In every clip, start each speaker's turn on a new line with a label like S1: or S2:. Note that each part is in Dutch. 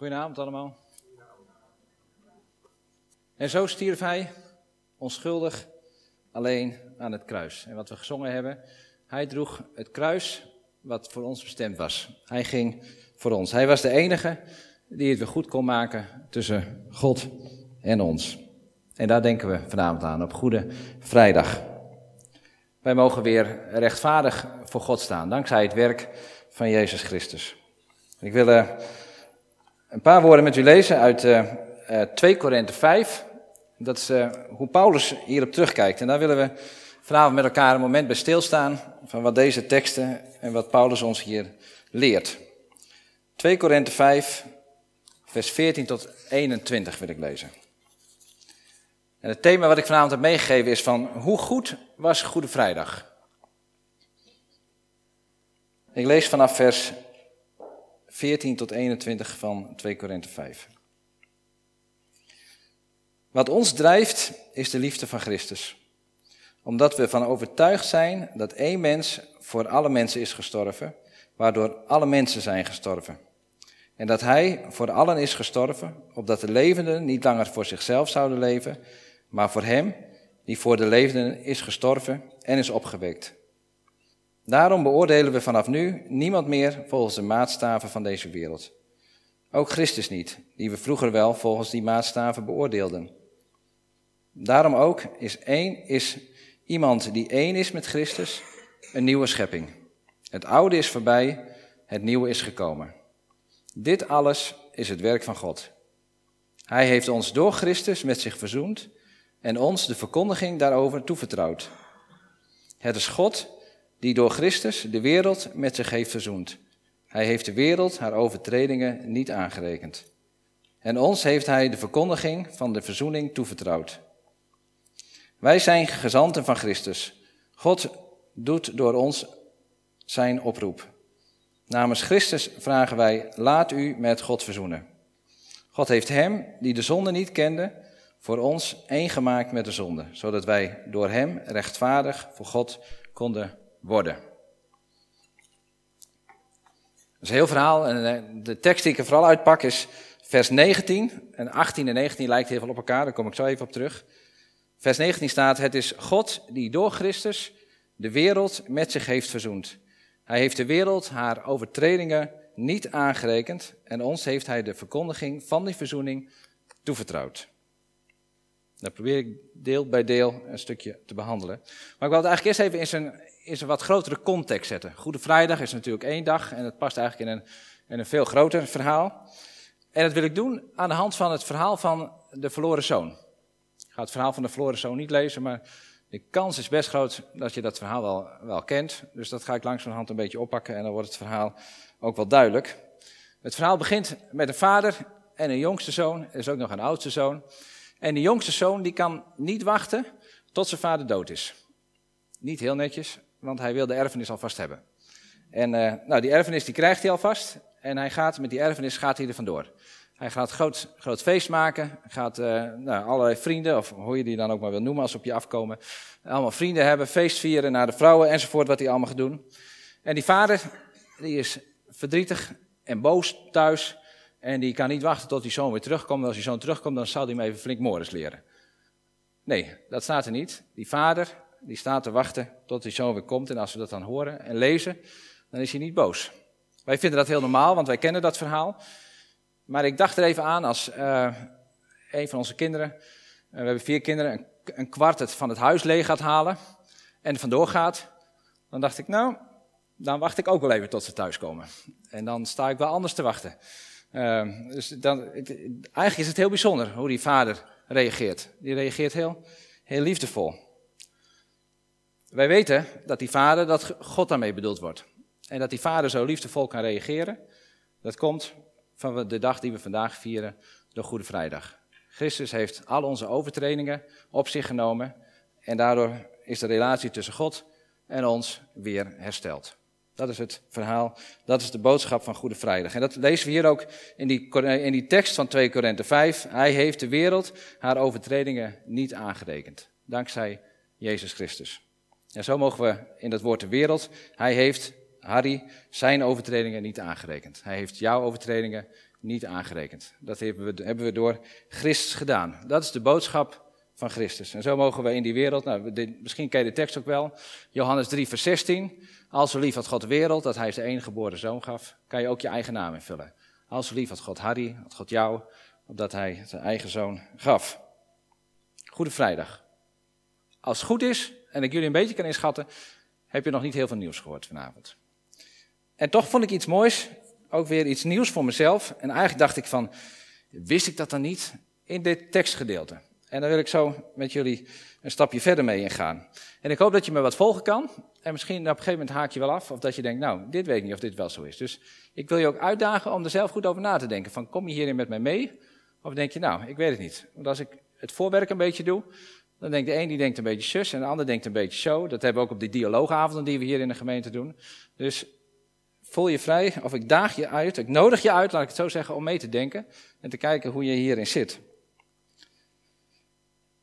S1: Goedenavond allemaal. En zo stierf hij, onschuldig, alleen aan het kruis. En wat we gezongen hebben, hij droeg het kruis wat voor ons bestemd was. Hij ging voor ons. Hij was de enige die het weer goed kon maken tussen God en ons. En daar denken we vanavond aan, op Goede Vrijdag. Wij mogen weer rechtvaardig voor God staan, dankzij het werk van Jezus Christus. Ik wil uh, een paar woorden met u lezen uit uh, uh, 2 Korinthe 5. Dat is uh, hoe Paulus hierop terugkijkt. En daar willen we vanavond met elkaar een moment bij stilstaan van wat deze teksten en wat Paulus ons hier leert. 2 Korinthe 5, vers 14 tot 21 wil ik lezen. En het thema wat ik vanavond heb meegegeven is van hoe goed was Goede Vrijdag? Ik lees vanaf vers 14 tot 21 van 2 Korinthe 5. Wat ons drijft is de liefde van Christus. Omdat we van overtuigd zijn dat één mens voor alle mensen is gestorven, waardoor alle mensen zijn gestorven. En dat hij voor allen is gestorven, opdat de levenden niet langer voor zichzelf zouden leven, maar voor hem die voor de levenden is gestorven en is opgewekt. Daarom beoordelen we vanaf nu niemand meer volgens de maatstaven van deze wereld. Ook Christus niet, die we vroeger wel volgens die maatstaven beoordeelden. Daarom ook is, één, is iemand die één is met Christus een nieuwe schepping. Het oude is voorbij, het nieuwe is gekomen. Dit alles is het werk van God. Hij heeft ons door Christus met zich verzoend en ons de verkondiging daarover toevertrouwd. Het is God die door Christus de wereld met zich heeft verzoend. Hij heeft de wereld haar overtredingen niet aangerekend. En ons heeft hij de verkondiging van de verzoening toevertrouwd. Wij zijn gezanten van Christus. God doet door ons zijn oproep. Namens Christus vragen wij, laat u met God verzoenen. God heeft hem, die de zonde niet kende, voor ons één gemaakt met de zonde, zodat wij door hem rechtvaardig voor God konden worden. Dat is een heel verhaal en eh, de tekst die ik er vooral uitpak is vers 19. En 18 en 19 lijkt heel veel op elkaar, daar kom ik zo even op terug. Vers 19 staat, het is God die door Christus de wereld met zich heeft verzoend. Hij heeft de wereld haar overtredingen niet aangerekend en ons heeft hij de verkondiging van die verzoening toevertrouwd. Dat probeer ik deel bij deel een stukje te behandelen. Maar ik wil het eigenlijk eerst even in zijn, in zijn wat grotere context zetten. Goede Vrijdag is natuurlijk één dag en het past eigenlijk in een, in een veel groter verhaal. En dat wil ik doen aan de hand van het verhaal van de verloren zoon. Ik ga het verhaal van de verloren zoon niet lezen, maar de kans is best groot dat je dat verhaal wel, wel kent. Dus dat ga ik langs van hand een beetje oppakken en dan wordt het verhaal ook wel duidelijk. Het verhaal begint met een vader en een jongste zoon. Er is ook nog een oudste zoon. En die jongste zoon die kan niet wachten tot zijn vader dood is. Niet heel netjes, want hij wil de erfenis alvast hebben. En uh, nou, die erfenis die krijgt hij alvast. En hij gaat met die erfenis gaat hij er vandoor. Hij gaat groot, groot feest maken. Gaat uh, nou, allerlei vrienden, of hoe je die dan ook maar wil noemen als ze op je afkomen. Allemaal vrienden hebben, feest vieren naar de vrouwen enzovoort, wat hij allemaal gaat doen. En die vader, die is verdrietig en boos thuis. En die kan niet wachten tot die zoon weer terugkomt. Als die zoon terugkomt, dan zal hij hem even flink Morris leren. Nee, dat staat er niet. Die vader, die staat te wachten tot die zoon weer komt. En als we dat dan horen en lezen, dan is hij niet boos. Wij vinden dat heel normaal, want wij kennen dat verhaal. Maar ik dacht er even aan als uh, een van onze kinderen, uh, we hebben vier kinderen, een, kwart het van het huis leeg gaat halen en vandoor gaat. Dan dacht ik, nou, dan wacht ik ook wel even tot ze thuiskomen. En dan sta ik wel anders te wachten. Uh, dus dan, eigenlijk is het heel bijzonder hoe die vader reageert. Die reageert heel, heel liefdevol. Wij weten dat die vader, dat God daarmee bedoeld wordt. En dat die vader zo liefdevol kan reageren, dat komt van de dag die we vandaag vieren, de Goede Vrijdag. Christus heeft al onze overtredingen op zich genomen en daardoor is de relatie tussen God en ons weer hersteld. Dat is het verhaal, dat is de boodschap van Goede Vrijdag. En dat lezen we hier ook in die, in die tekst van 2 Korinthe 5. Hij heeft de wereld haar overtredingen niet aangerekend, dankzij Jezus Christus. En zo mogen we in dat woord de wereld, hij heeft Harry zijn overtredingen niet aangerekend. Hij heeft jouw overtredingen niet aangerekend. Dat hebben we, hebben we door Christus gedaan. Dat is de boodschap van Christus. En zo mogen we in die wereld, nou, misschien ken je de tekst ook wel, Johannes 3, vers 16. Als zo lief had God de wereld, dat hij zijn enige geboren zoon gaf, kan je ook je eigen naam invullen. Als zo lief had God Harry, had God jou, opdat hij zijn eigen zoon gaf. Goede vrijdag. Als het goed is, en ik jullie een beetje kan inschatten, heb je nog niet heel veel nieuws gehoord vanavond. En toch vond ik iets moois, ook weer iets nieuws voor mezelf. En eigenlijk dacht ik van, wist ik dat dan niet in dit tekstgedeelte? En daar wil ik zo met jullie een stapje verder mee ingaan. En ik hoop dat je me wat volgen kan. En misschien op een gegeven moment haak je wel af. Of dat je denkt, nou, dit weet ik niet of dit wel zo is. Dus ik wil je ook uitdagen om er zelf goed over na te denken. Van, kom je hierin met mij mee? Of denk je, nou, ik weet het niet. Want als ik het voorwerk een beetje doe, dan denkt de een die denkt een beetje zus en de ander denkt een beetje zo. Dat hebben we ook op die dialoogavonden die we hier in de gemeente doen. Dus voel je vrij, of ik daag je uit, ik nodig je uit, laat ik het zo zeggen, om mee te denken en te kijken hoe je hierin zit.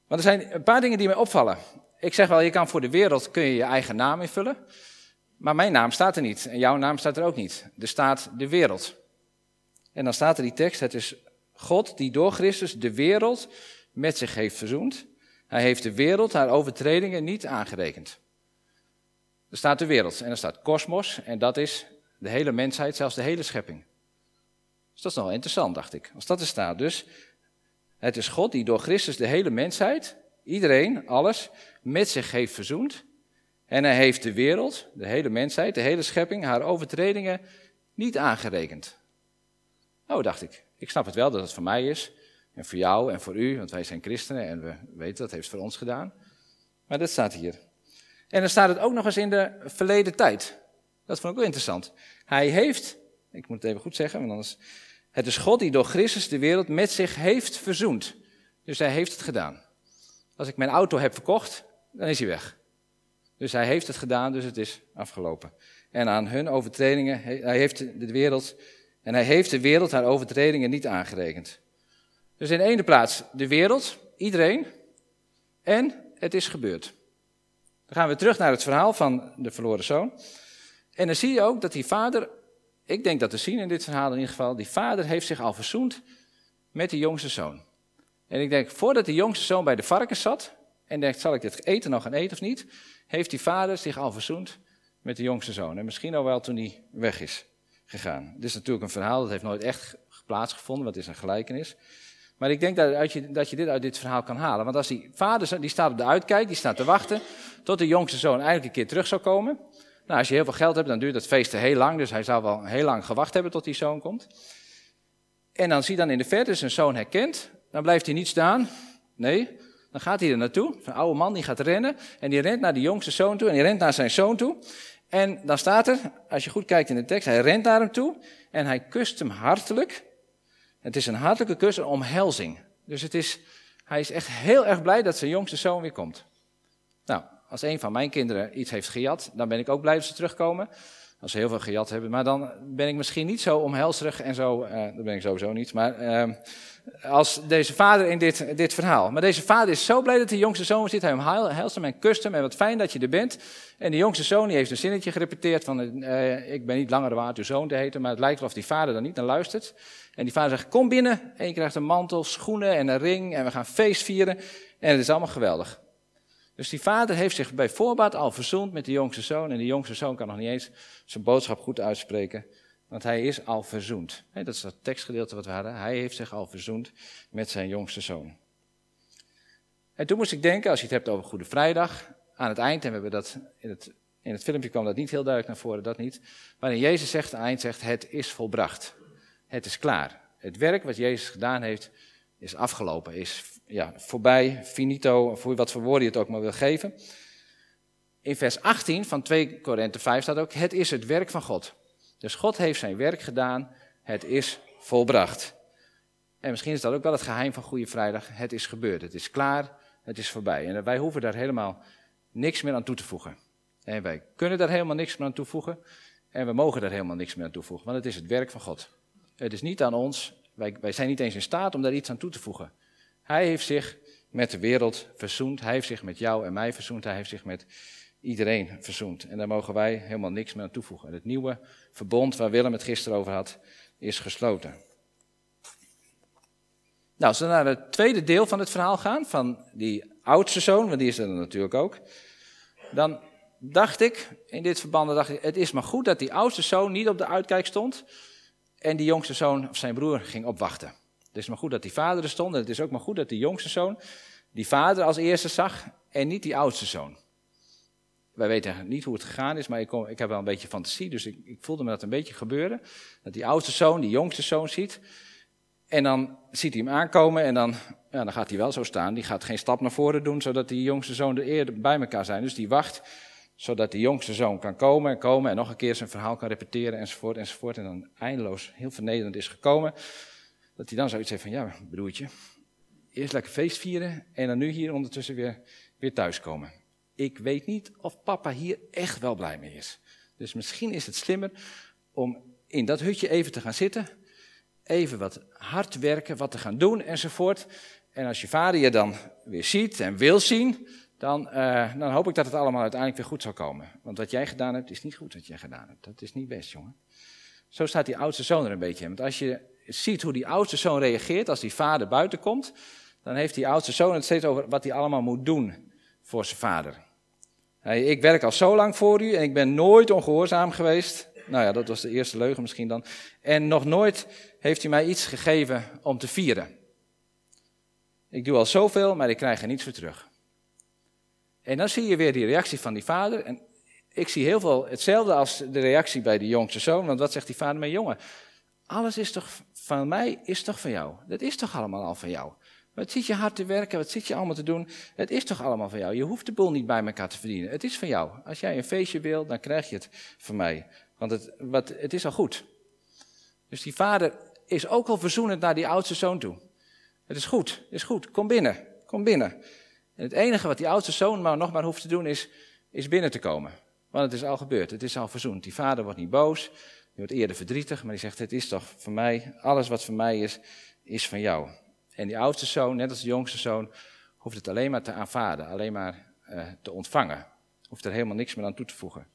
S1: Want er zijn een paar dingen die mij opvallen. Ik zeg wel, je kan voor de wereld kun je je eigen naam invullen. Maar mijn naam staat er niet. En jouw naam staat er ook niet. Er staat de wereld. En dan staat er die tekst, het is God die door Christus de wereld met zich heeft verzoend. Hij heeft de wereld haar overtredingen niet aangerekend. Er staat de wereld en er staat kosmos en dat is de hele mensheid, zelfs de hele schepping. Dus dat is nog interessant, dacht ik. Als dat er staat. Dus het is God die door Christus de hele mensheid, iedereen, alles, met zich heeft verzoend. En hij heeft de wereld, de hele mensheid, de hele schepping, haar overtredingen niet aangerekend. Oh, dacht ik. Ik snap het wel dat het voor mij is. En voor jou en voor u, want wij zijn christenen en we weten dat heeft voor ons gedaan. Maar dat staat hier. En dan staat het ook nog eens in de verleden tijd. Dat vond ik wel interessant. Hij heeft, ik moet het even goed zeggen, want anders. Het is God die door Christus de wereld met zich heeft verzoend. Dus hij heeft het gedaan. Als ik mijn auto heb verkocht, dan is hij weg. Dus hij heeft het gedaan, dus het is afgelopen. En aan hun overtredingen, hij heeft de wereld, en hij heeft de wereld haar overtredingen niet aangerekend. Dus in de ene plaats de wereld, iedereen, en het is gebeurd. Dan gaan we terug naar het verhaal van de verloren zoon. En dan zie je ook dat die vader, ik denk dat te zien in dit verhaal in ieder geval, die vader heeft zich al verzoend met de jongste zoon. En ik denk, voordat de jongste zoon bij de varkens zat en denkt, zal ik dit eten nog gaan eten of niet, heeft die vader zich al verzoend met de jongste zoon. En misschien al wel toen hij weg is gegaan. Dit is natuurlijk een verhaal, dat heeft nooit echt plaatsgevonden, want het is een gelijkenis. Maar ik denk dat, je, dat je dit uit dit verhaal kan halen. Want als die vader, die staat op de uitkijk, die staat te wachten tot de jongste zoon eigenlijk een keer terug zou komen. Nou, als je heel veel geld hebt, dan duurt dat feest heel lang. Dus hij zou wel heel lang gewacht hebben tot die zoon komt. En dan zie je dan in de verte zijn zoon herkent. Dan blijft hij niet staan. Nee, dan gaat hij er naartoe. Een oude man die gaat rennen. En die rent naar de jongste zoon toe. En die rent naar zijn zoon toe. En dan staat er, als je goed kijkt in de tekst, hij rent naar hem toe. En hij kust hem hartelijk. Het is een hartelijke kus, een omhelzing. Dus het is, hij is echt heel erg blij dat zijn jongste zoon weer komt. Nou, als een van mijn kinderen iets heeft gejat, dan ben ik ook blij dat ze terugkomen. Als ze heel veel gejat hebben. Maar dan ben ik misschien niet zo omhelzerig en zo. Uh, dat ben ik sowieso niet. Maar uh, als deze vader in dit, dit verhaal. Maar deze vader is zo blij dat de jongste zoon zit. Hij omhelst hem en kust hem. En wat fijn dat je er bent. En de jongste zoon die heeft een zinnetje gerepeteerd van... Uh, ik ben niet langer waard uw zoon te heten. Maar het lijkt wel die vader dan niet naar luistert. En die vader zegt, kom binnen. En je krijgt een mantel, schoenen en een ring. En we gaan feest vieren. En het is allemaal geweldig. Dus die vader heeft zich bij voorbaat al verzoend met de jongste zoon. En de jongste zoon kan nog niet eens zijn boodschap goed uitspreken. Want hij is al verzoend. Dat is dat tekstgedeelte wat we hadden. Hij heeft zich al verzoend met zijn jongste zoon. En toen moest ik denken, als je het hebt over Goede Vrijdag, aan het eind, en we hebben dat in het, in het filmpje kwam dat niet heel duidelijk naar voren, dat niet. Waarin Jezus zegt, aan het eind zegt, het is volbracht. Het is klaar. Het werk wat Jezus gedaan heeft, is afgelopen, is ja, voorbij, finito, voor wat voor woorden je het ook maar wil geven. In vers 18 van 2 Korinthe 5 staat ook, het is het werk van God. Dus God heeft zijn werk gedaan, het is volbracht. En misschien is dat ook wel het geheim van Goede Vrijdag. Het is gebeurd, het is klaar, het is voorbij. En wij hoeven daar helemaal niks meer aan toe te voegen. En wij kunnen daar helemaal niks meer aan toevoegen. En we mogen daar helemaal niks meer aan toevoegen, want het is het werk van God. Het is niet aan ons, wij, wij zijn niet eens in staat om daar iets aan toe te voegen. Hij heeft zich met de wereld verzoend. Hij heeft zich met jou en mij verzoend. Hij heeft zich met iedereen verzoend. En daar mogen wij helemaal niks meer aan toevoegen. Het nieuwe verbond waar Willem het gisteren over had, is gesloten. Nou, als we naar het tweede deel van het verhaal gaan, van die oudste zoon, want die is er natuurlijk ook, dan dacht ik, in dit verband dacht ik, het is maar goed dat die oudste zoon niet op de uitkijk stond en die jongste zoon of zijn broer ging opwachten. Het is maar goed dat die vader er stond en het is ook maar goed dat die jongste zoon die vader als eerste zag en niet die oudste zoon. Wij weten niet hoe het gegaan is, maar ik, ik heb wel een beetje fantasie, dus ik, ik voelde me dat een beetje gebeuren. Dat die oudste zoon die jongste zoon ziet en dan ziet hij hem aankomen en dan, ja, dan gaat hij wel zo staan. Die gaat geen stap naar voren doen, zodat die jongste zoon er eerder bij elkaar zijn. Dus die wacht, zodat die jongste zoon kan komen en komen en nog een keer zijn verhaal kan repeteren enzovoort enzovoort. En dan eindeloos heel vernederend is gekomen. Dat hij dan zoiets heeft van, ja broertje, eerst lekker feest vieren en dan nu hier ondertussen weer, weer thuiskomen. Ik weet niet of papa hier echt wel blij mee is. Dus misschien is het slimmer om in dat hutje even te gaan zitten even wat hard werken, wat te gaan doen enzovoort. En als je vader je dan weer ziet en wil zien, dan, uh, dan hoop ik dat het allemaal uiteindelijk weer goed zal komen. Want wat jij gedaan hebt, is niet goed wat jij gedaan hebt. Dat is niet best, jongen. Zo staat die oudste zoon er een beetje in. Want als je ziet hoe die oudste zoon reageert als die vader buiten komt, dan heeft die oudste zoon het steeds over wat hij allemaal moet doen voor zijn vader. ik werk al zo lang voor u en ik ben nooit ongehoorzaam geweest. Nou ja, dat was de eerste leugen misschien dan. En nog nooit heeft hij mij iets gegeven om te vieren. Ik doe al zoveel, maar ik krijg er niets voor terug. En dan zie je weer die reactie van die vader. En ik zie heel veel hetzelfde als de reactie bij die jongste zoon. Want wat zegt die vader? Mijn jongen, alles is toch van mij, is toch van jou? Dat is toch allemaal al van jou? Wat zit je hard te werken? Wat zit je allemaal te doen? Het is toch allemaal van jou? Je hoeft de boel niet bij elkaar te verdienen. Het is van jou. Als jij een feestje wil, dan krijg je het van mij. Want het, wat, het is al goed. Dus die vader is ook al verzoenend naar die oudste zoon toe. Het is goed, het is goed, kom binnen, kom binnen. En het enige wat die oudste zoon maar nog maar hoeft te doen is, is binnen te komen. Want het is al gebeurd, het is al verzoend. Die vader wordt niet boos, die wordt eerder verdrietig, maar die zegt, het is toch van mij, alles wat van mij is, is van jou. En die oudste zoon, net als de jongste zoon, hoeft het alleen maar te aanvaarden, alleen maar uh, te ontvangen. Hoeft er helemaal niks meer aan toe te voegen.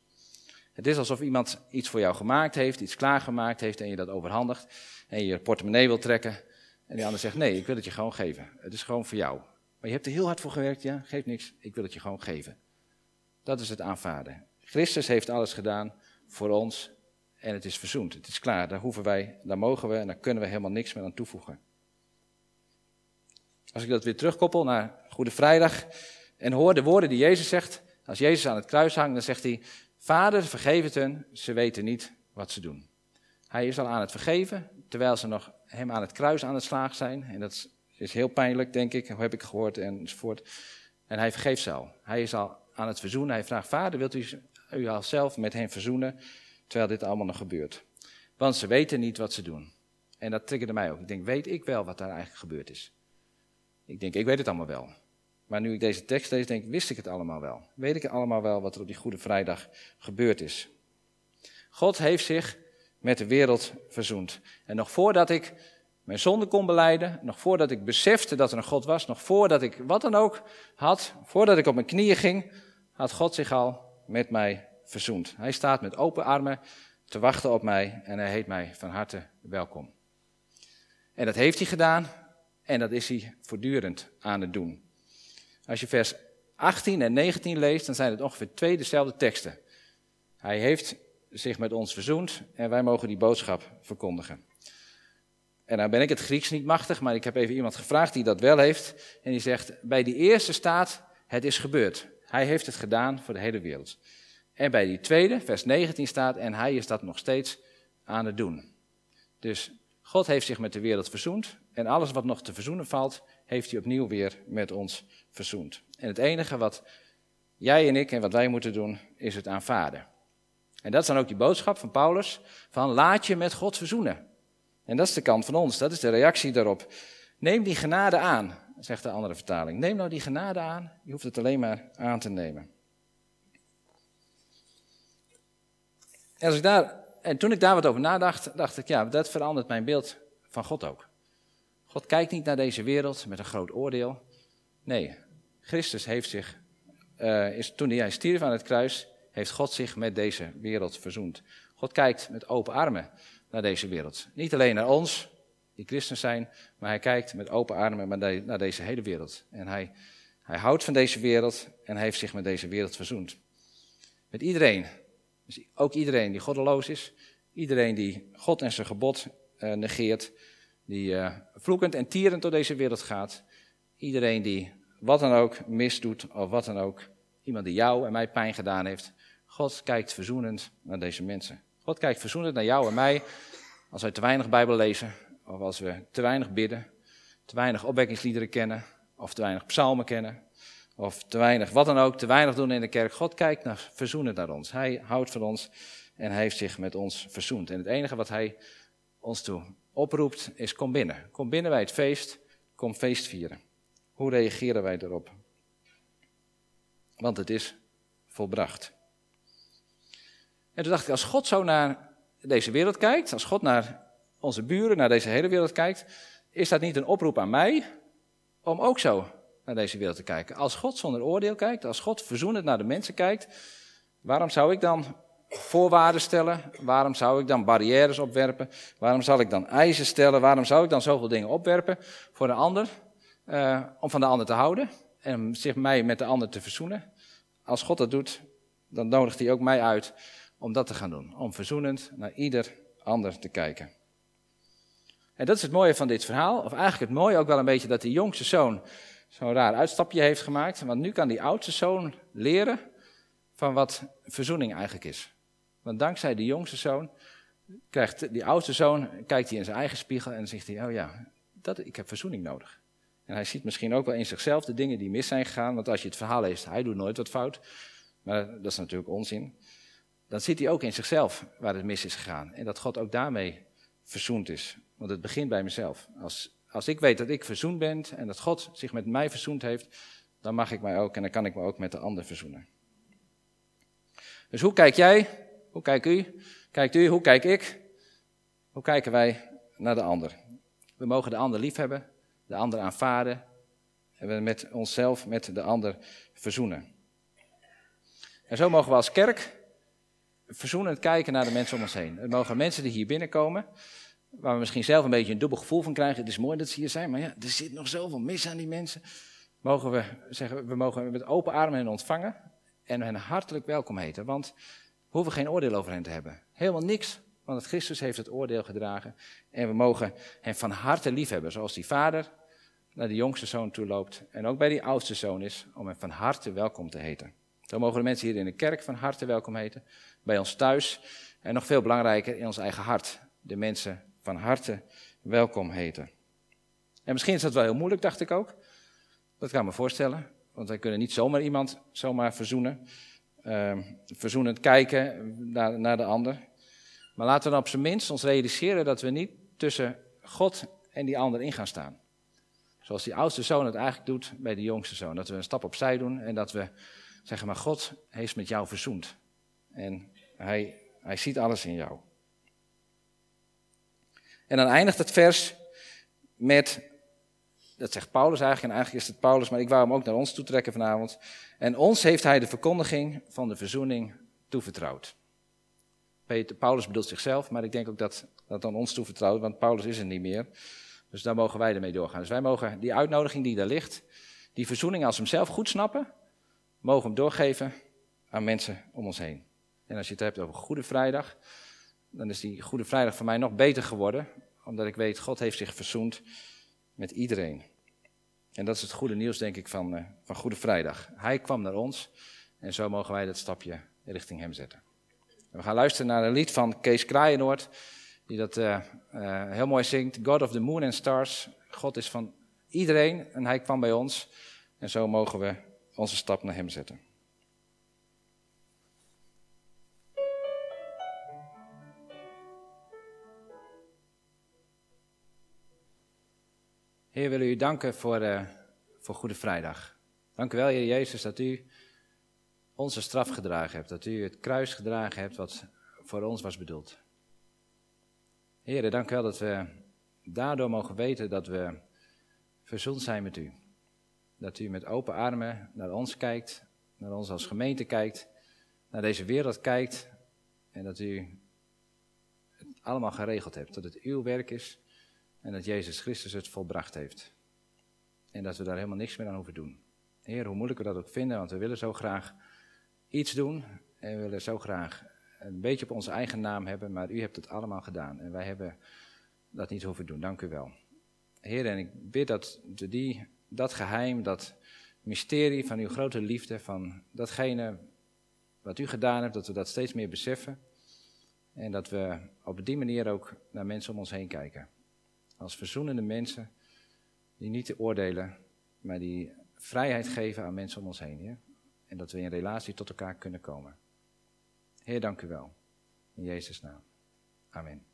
S1: Het is alsof iemand iets voor jou gemaakt heeft, iets klaargemaakt heeft en je dat overhandigt. En je je portemonnee wil trekken. En die ander zegt, nee, ik wil het je gewoon geven. Het is gewoon voor jou. Maar je hebt er heel hard voor gewerkt, ja, geeft niks, ik wil het je gewoon geven. Dat is het aanvaarden. Christus heeft alles gedaan voor ons en het is verzoend. Het is klaar, daar hoeven wij, daar mogen we en daar kunnen we helemaal niks meer aan toevoegen. Als ik dat weer terugkoppel naar Goede Vrijdag en hoor de woorden die Jezus zegt, als Jezus aan het kruis hangt, dan zegt hij, Vader, vergeef het hen, ze weten niet wat ze doen. Hij is al aan het vergeven, terwijl ze nog hem aan het kruis aan het slagen zijn. En dat is heel pijnlijk, denk ik, heb ik gehoord enzovoort. En hij vergeeft ze al. Hij is al aan het verzoenen. Hij vraagt, vader, wilt u, u al zelf met hen verzoenen, terwijl dit allemaal nog gebeurt? Want ze weten niet wat ze doen. En dat triggerde mij ook. Ik denk, weet ik wel wat daar eigenlijk gebeurd is? Ik denk, ik weet het allemaal wel. Maar nu ik deze tekst lees, denk ik, wist ik het allemaal wel. Weet ik allemaal wel wat er op die Goede Vrijdag gebeurd is. God heeft zich met de wereld verzoend. En nog voordat ik mijn zonde kon beleiden, nog voordat ik besefte dat er een God was, nog voordat ik wat dan ook had, voordat ik op mijn knieën ging, had God zich al met mij verzoend. Hij staat met open armen te wachten op mij en hij heet mij van harte welkom. En dat heeft hij gedaan en dat is hij voortdurend aan het doen. Als je vers 18 en 19 leest, dan zijn het ongeveer twee dezelfde teksten. Hij heeft zich met ons verzoend en wij mogen die boodschap verkondigen. En nou ben ik het Grieks niet machtig, maar ik heb even iemand gevraagd die dat wel heeft. En die zegt, bij die eerste staat, het is gebeurd. Hij heeft het gedaan voor de hele wereld. En bij die tweede, vers 19 staat, en hij is dat nog steeds aan het doen. Dus God heeft zich met de wereld verzoend. En alles wat nog te verzoenen valt, heeft hij opnieuw weer met ons verzoend. En het enige wat jij en ik en wat wij moeten doen, is het aanvaarden. En dat is dan ook die boodschap van Paulus, van laat je met God verzoenen. En dat is de kant van ons, dat is de reactie daarop. Neem die genade aan, zegt de andere vertaling. Neem nou die genade aan, je hoeft het alleen maar aan te nemen. En, als ik en toen ik daar wat over nadacht, dacht ik, ja, dat verandert mijn beeld van God ook. God kijkt niet naar deze wereld met een groot oordeel. Nee, Christus heeft zich, uh, is, toen hij stierf aan het kruis, heeft God zich met deze wereld verzoend. God kijkt met open armen naar deze wereld. Niet alleen naar ons, die christen zijn, maar hij kijkt met open armen naar deze hele wereld. En hij, hij houdt van deze wereld en heeft zich met deze wereld verzoend. Met iedereen. Dus ook iedereen die goddeloos is, iedereen die God en zijn gebod uh, negeert, die uh, vloekend en tierend door deze wereld gaat, iedereen die wat dan ook misdoet of wat dan ook, iemand die jou en mij pijn gedaan heeft, God kijkt verzoenend naar deze mensen. God kijkt verzoenend naar jou en mij als wij te weinig Bijbel lezen, of als we te weinig bidden, te weinig opwekkingsliederen kennen, of te weinig psalmen kennen, of te weinig wat dan ook, te weinig doen in de kerk. God kijkt naar verzoenend naar ons. Hij houdt van ons en heeft zich met ons verzoend. En het enige wat hij ons toe oproept is kom binnen. Kom binnen bij het feest, kom feest vieren. Hoe reageren wij erop? Want het is volbracht. En toen dacht ik, als God zo naar deze wereld kijkt, als God naar onze buren, naar deze hele wereld kijkt, is dat niet een oproep aan mij om ook zo naar deze wereld te kijken? Als God zonder oordeel kijkt, als God verzoenend naar de mensen kijkt, waarom zou ik dan voorwaarden stellen? Waarom zou ik dan barrières opwerpen? Waarom zal ik dan eisen stellen? Waarom zou ik dan zoveel dingen opwerpen voor de ander? Uh, om van de ander te houden en zich mij met de ander te verzoenen. Als God dat doet, dan nodigt hij ook mij uit om dat te gaan doen. Om verzoenend naar ieder ander te kijken. En dat is het mooie van dit verhaal. Of eigenlijk het mooie ook wel een beetje dat die jongste zoon zo'n raar uitstapje heeft gemaakt. Want nu kan die oudste zoon leren van wat verzoening eigenlijk is. Want dankzij die jongste zoon krijgt die oudste zoon, kijkt hij in zijn eigen spiegel en zegt hij, oh ja, dat, ik heb verzoening nodig. En hij ziet misschien ook wel in zichzelf de dingen die mis zijn gegaan. Want als je het verhaal leest, hij doet nooit wat fout. Maar dat is natuurlijk onzin. Dan ziet hij ook in zichzelf waar het mis is gegaan. En dat God ook daarmee verzoend is. Want het begint bij mezelf. Als, als ik weet dat ik verzoend ben en dat God zich met mij verzoend heeft, dan mag ik mij ook en dan kan ik me ook met de ander verzoenen. Dus hoe kijk jij? Hoe kijkt u? Kijkt u? Hoe kijk ik? Hoe kijken wij naar de ander? We mogen de ander lief hebben, de ander aanvaarden en we met onszelf, met de ander verzoenen. En zo mogen we als kerk verzoenend kijken naar de mensen om ons heen. Er mogen mensen die hier binnenkomen, waar we misschien zelf een beetje een dubbel gevoel van krijgen. Het is mooi dat ze hier zijn, maar ja, er zit nog zoveel mis aan die mensen. Mogen we zeggen, we mogen met open armen hen ontvangen en hen hartelijk welkom heten. Want we hoeven geen oordeel over hen te hebben. Helemaal niks, want Christus heeft het oordeel gedragen. En we mogen hen van harte lief hebben, zoals die vader naar de jongste zoon toe loopt en ook bij die oudste zoon is, om hem van harte welkom te heten. Zo mogen de mensen hier in de kerk van harte welkom heten, bij ons thuis en nog veel belangrijker in ons eigen hart. De mensen van harte welkom heten. En misschien is dat wel heel moeilijk, dacht ik ook. Dat kan ik me voorstellen, want wij kunnen niet zomaar iemand zomaar verzoenen. Uh, verzoenend kijken naar, naar de ander. Maar laten we dan op zijn minst ons realiseren dat we niet tussen God en die ander in gaan staan. Zoals die oudste zoon het eigenlijk doet bij de jongste zoon. Dat we een stap opzij doen en dat we zeggen, maar God heeft met jou verzoend. En hij, hij ziet alles in jou. En dan eindigt het vers met, dat zegt Paulus eigenlijk, en eigenlijk is het Paulus, maar ik wou hem ook naar ons toetrekken vanavond. En ons heeft hij de verkondiging van de verzoening toevertrouwd. Paulus bedoelt zichzelf, maar ik denk ook dat dat aan ons toevertrouwt, want Paulus is er niet meer. Dus daar mogen wij ermee doorgaan. Dus wij mogen die uitnodiging die daar ligt, die verzoening als we hem zelf goed snappen, mogen hem doorgeven aan mensen om ons heen. En als je het hebt over Goede Vrijdag, dan is die Goede Vrijdag voor mij nog beter geworden, omdat ik weet, God heeft zich verzoend met iedereen. En dat is het goede nieuws, denk ik, van, uh, van Goede Vrijdag. Hij kwam naar ons en zo mogen wij dat stapje richting hem zetten. we gaan luisteren naar een lied van Kees Kraaienoord, die dat uh, uh, heel mooi zingt. God of the Moon and Stars. God is van iedereen en hij kwam bij ons. En zo mogen we onze stap naar hem zetten. Heer, willen u danken voor, uh, voor Goede Vrijdag. Dank u wel, Heer Jezus, dat u onze straf gedragen hebt. Dat u het kruis gedragen hebt wat voor ons was bedoeld. Heer, dank u wel dat we daardoor mogen weten dat we verzoend zijn met u. Dat u met open armen naar ons kijkt, naar ons als gemeente kijkt, naar deze wereld kijkt. En dat u het allemaal geregeld hebt. Dat het uw werk is En dat Jezus Christus het volbracht heeft. En dat we daar helemaal niks meer aan hoeven doen. Heer, hoe moeilijk we dat ook vinden, want we willen zo graag iets doen. En we willen zo graag een beetje op onze eigen naam hebben, maar u hebt het allemaal gedaan. En wij hebben dat niet hoeven doen. Dank u wel. Heer, en ik bid dat die, dat geheim, dat mysterie van uw grote liefde, van datgene wat u gedaan hebt, dat we dat steeds meer beseffen. En dat we op die manier ook naar mensen om ons heen kijken. Als verzoenende mensen die niet te oordelen, maar die vrijheid geven aan mensen om ons heen. En dat we in relatie tot elkaar kunnen komen. Heer, dank u wel. In Jezus' naam. Amen.